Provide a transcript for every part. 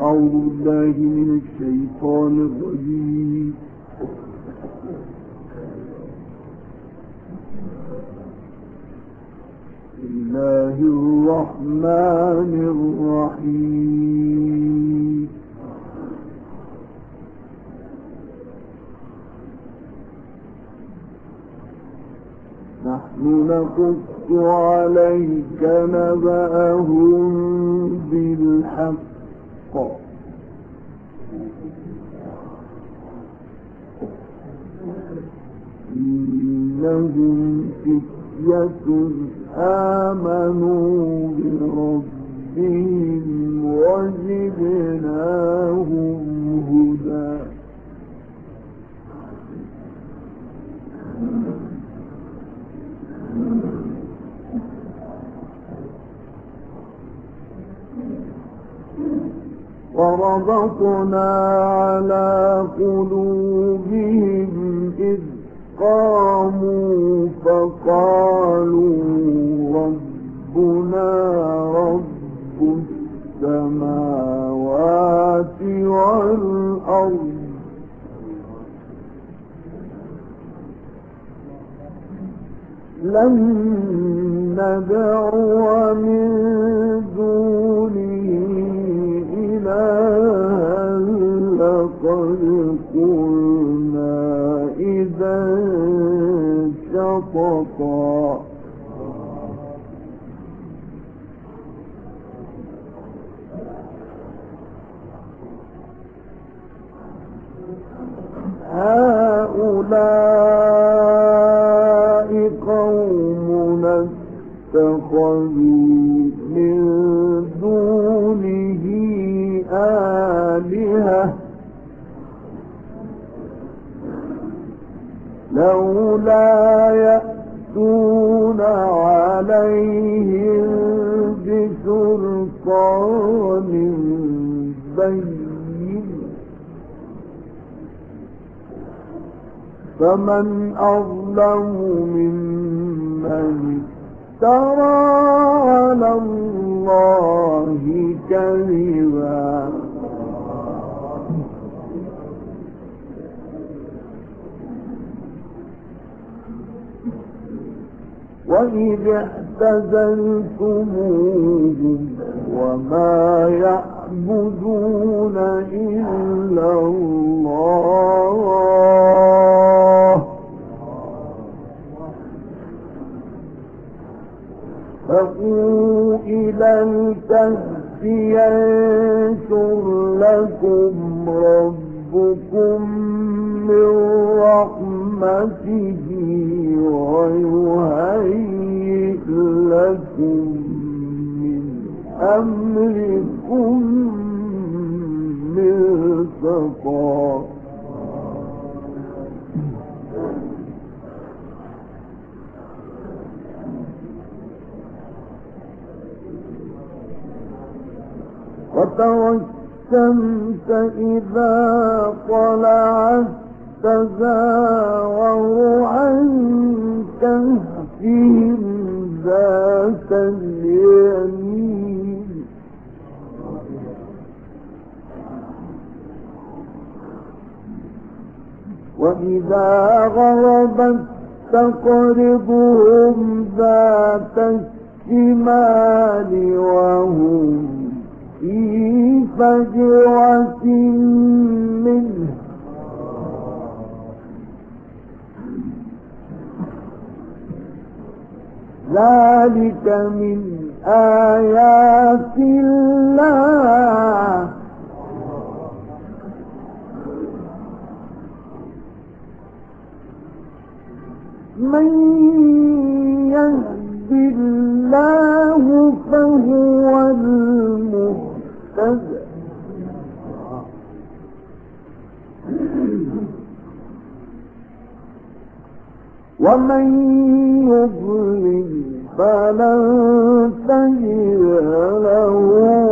أعوذ بالله من الشيطان الرجيم. الله الرحمن الرحيم. نحن نقص عليك نبأهم بالحق. إنهم فتية آمنوا بربهم وزدناهم هدى. وربطنا على قلوبهم إذ قاموا فقالوا ربنا رب السماوات والأرض لن ندعو من لقد قلنا إذا شططا هؤلاء قوم اتخذوا لولا يأتون عليهم بسلطان بين. فمن أظلم ممن افترى على الله كذبا. وإذ اعتزلتموهم وما يعبدون إلا الله. فقوا إلى الكهف ينشر لكم ربكم من رحمته ويهيئ لكم من أمركم مرفقا وترى الشمس إذا طلعت تزاور عن كهفهم ذات اليمين. وإذا غربت تقرضهم ذات الشمال وهم في فجوة منه. ذلك من آيات الله. من يهد الله فهو المهتد ومن يضلل فلن تجد له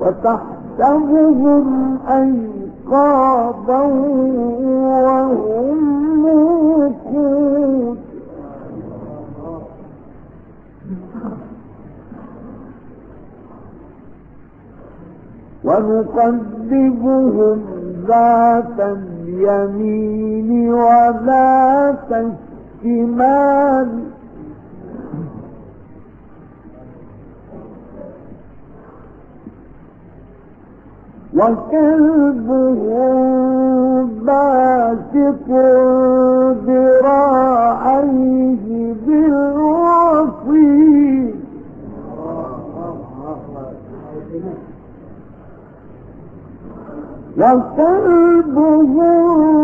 تحسبهم أيقاظا وهم موقود ونقلبهم ذات اليمين وذات الشمال وكلبهم باسط ذراعيه بالوصيد وكلبهم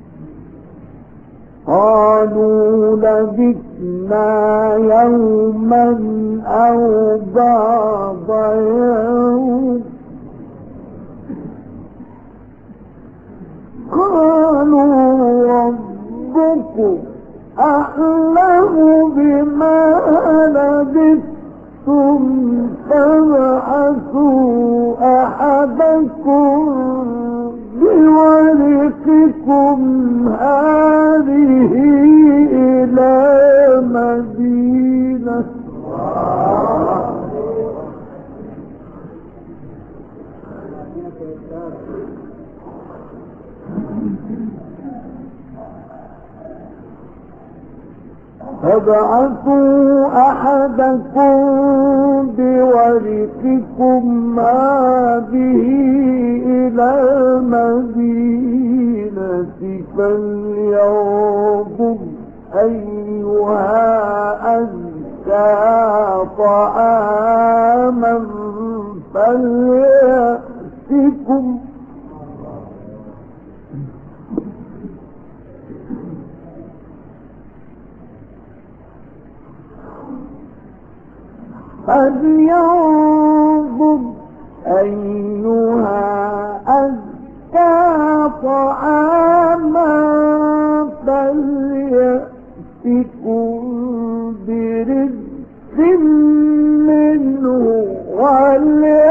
قالوا لبثنا يوما أو بعض يوم. قالوا ربكم أعلم بما لبثتم فابعثوا أحدكم بورقكم هذه إلى مدينة فابعثوا أحدكم بورقكم هذه إلى المدينة فلينظر أيها أزكى طعاما فليأتكم فلينظر أيها أزكى طعاما فليأتكم برزق منه وليتلطف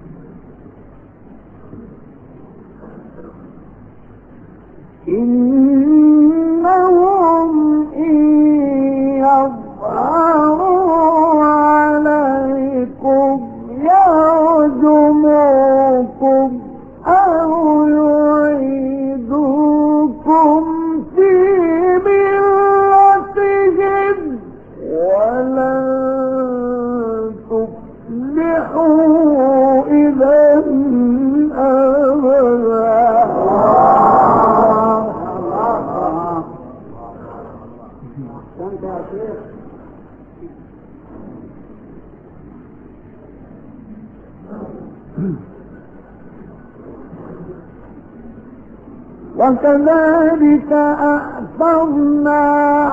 وكذلك أعثرنا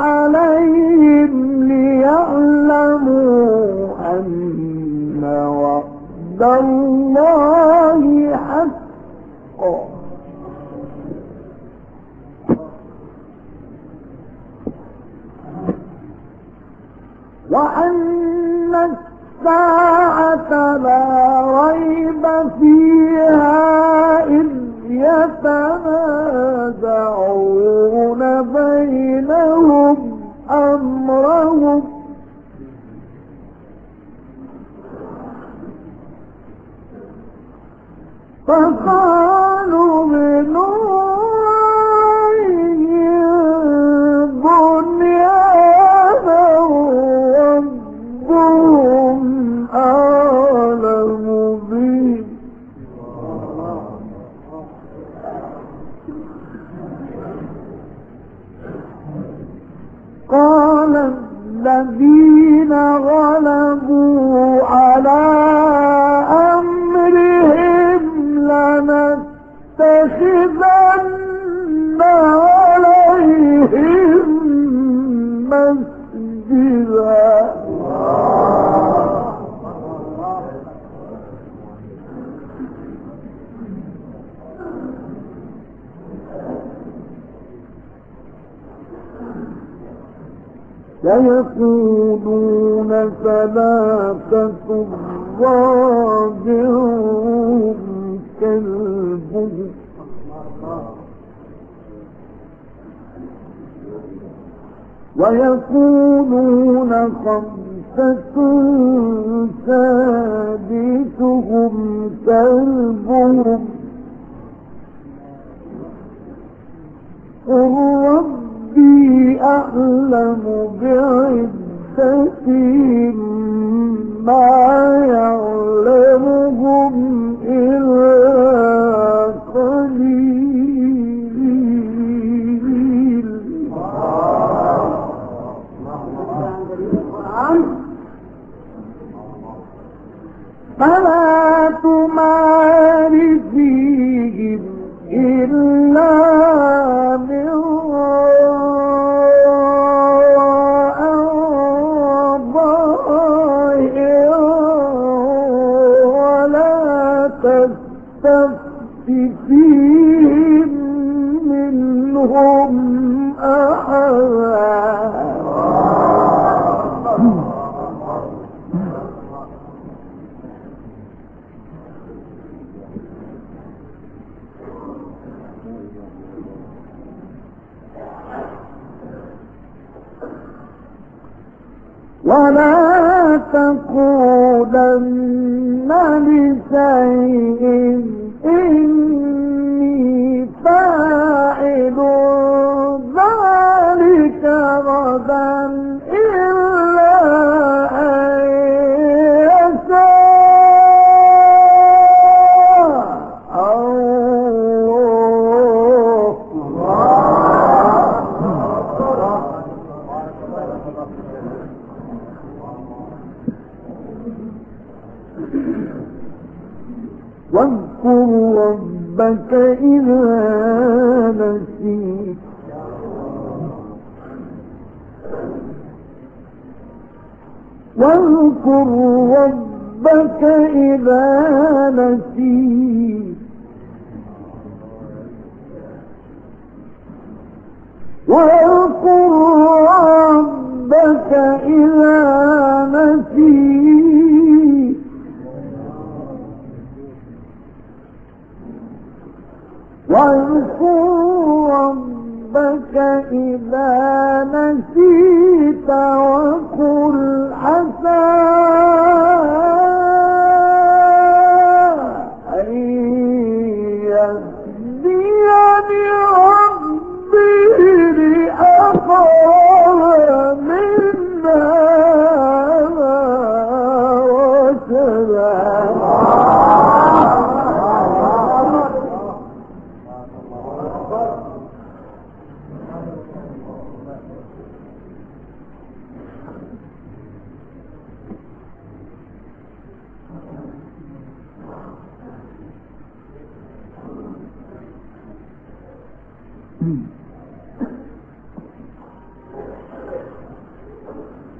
عليهم ليعلموا أن وعد الله حق. وأن الساعة لا ريب فيها إذ يتنازعون بينهم أمرهم. فقالوا بنور سيقولون ثلاثة رابعهم كلبهم ويقولون خمسة سادسهم كلبهم. قل ربي أعلم بعدتهم ما يعلمهم إلا قليل فلا تمار إذا نسيت وقل حسن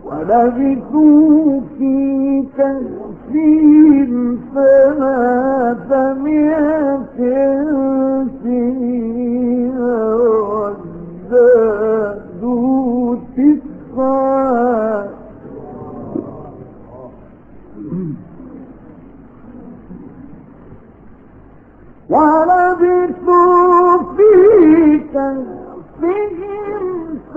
ولبثوا في كهفهم ثلاثمائة سنين وازدادوا تسعا ولبثوا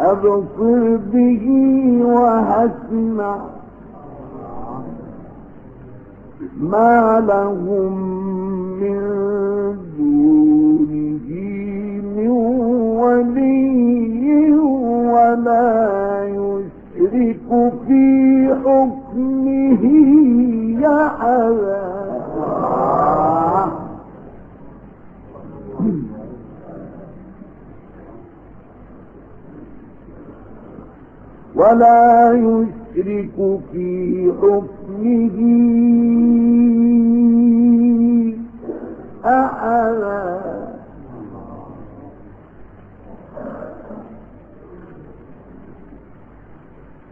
أبصر به وأسمع. ما لهم من دونه من ولي ولا يشرك في حكمه أحدا ولا يشرك في حكمه أحدا.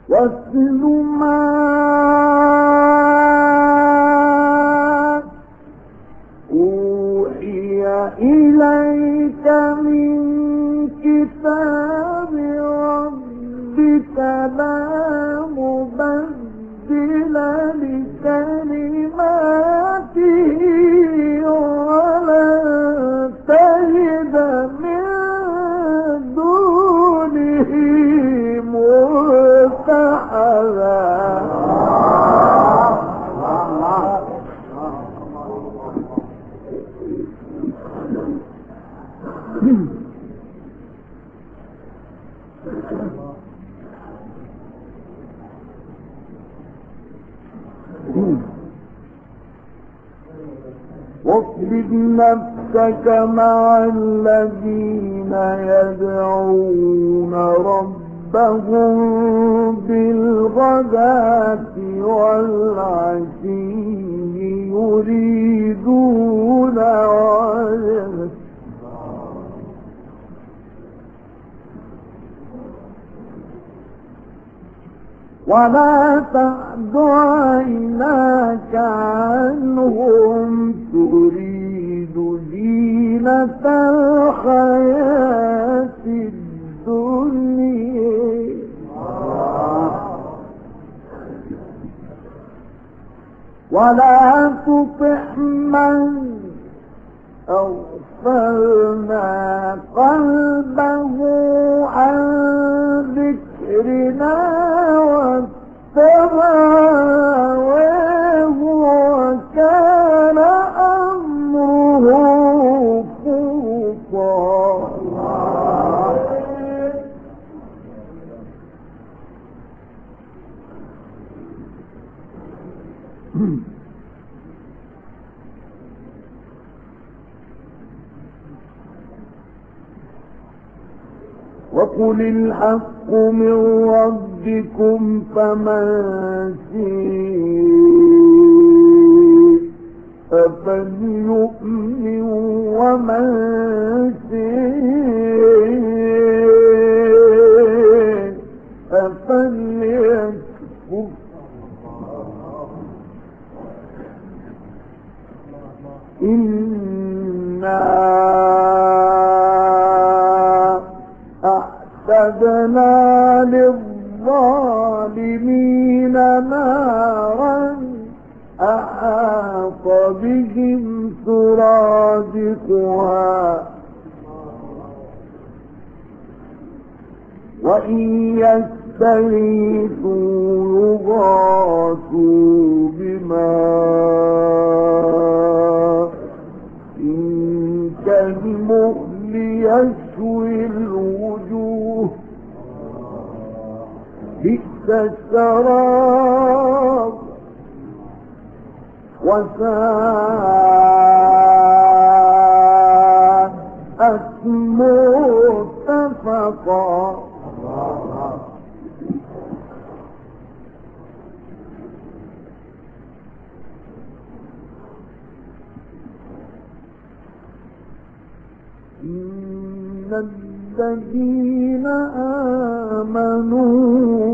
واتل ما واصبر نفسك مع الذين يدعون ربهم بالغداة والعشي يريدون وجهه ولا تعد عيناك عنهم تريد زينة الحياة الدنيا. ولا تطع من أغفلنا قلبه وقل الحق من ربكم فمن شيء فليؤمن ومن شيء فليكفر إنا أعتدنا للظالمين نارا أحاط بهم سرادقها وإن يستغيثوا يغاثوا بماء إن كالمهل بئس الشراب وساءت مرتفقا. إن الذين آمنوا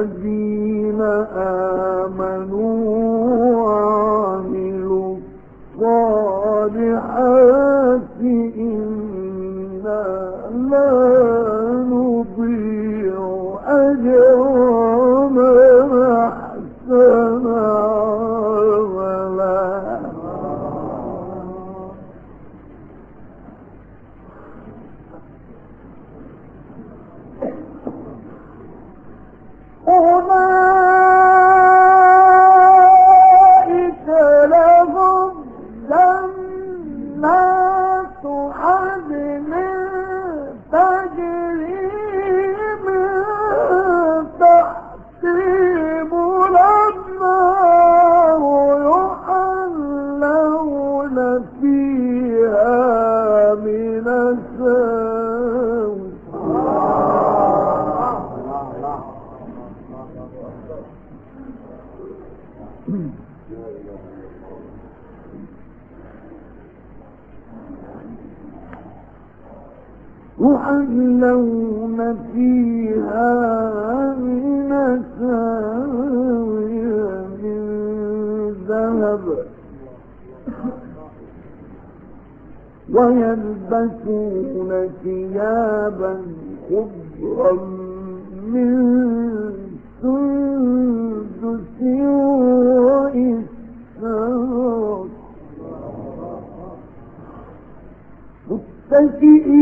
الذين آمنوا وعملوا الصالحات إنا لا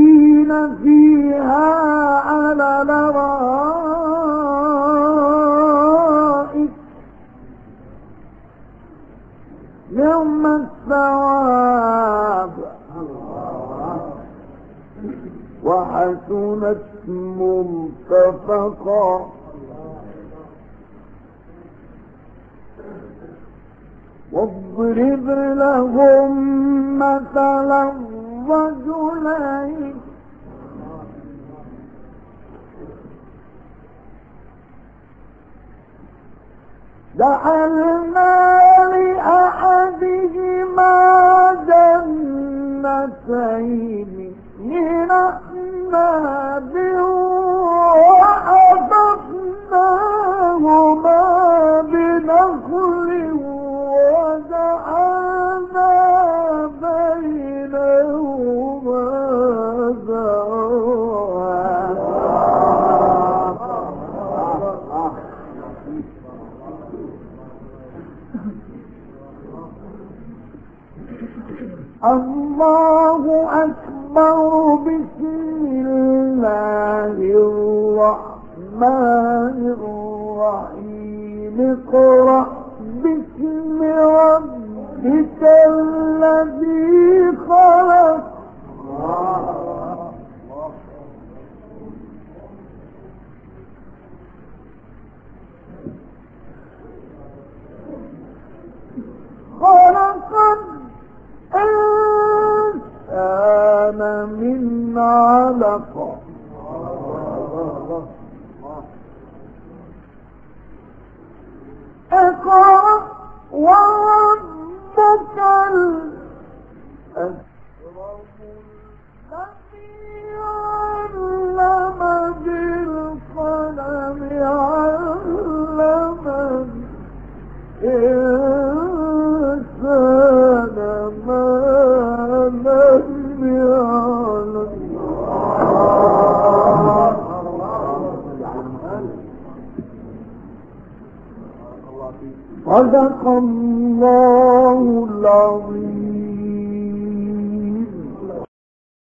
متكئين فيها على الارائك يوم الثواب. وحسنت مرتفقا. واضرب لهم مثلا رجلين جعلنا لأحدهما جنتين من أعناب وحفظناهما علق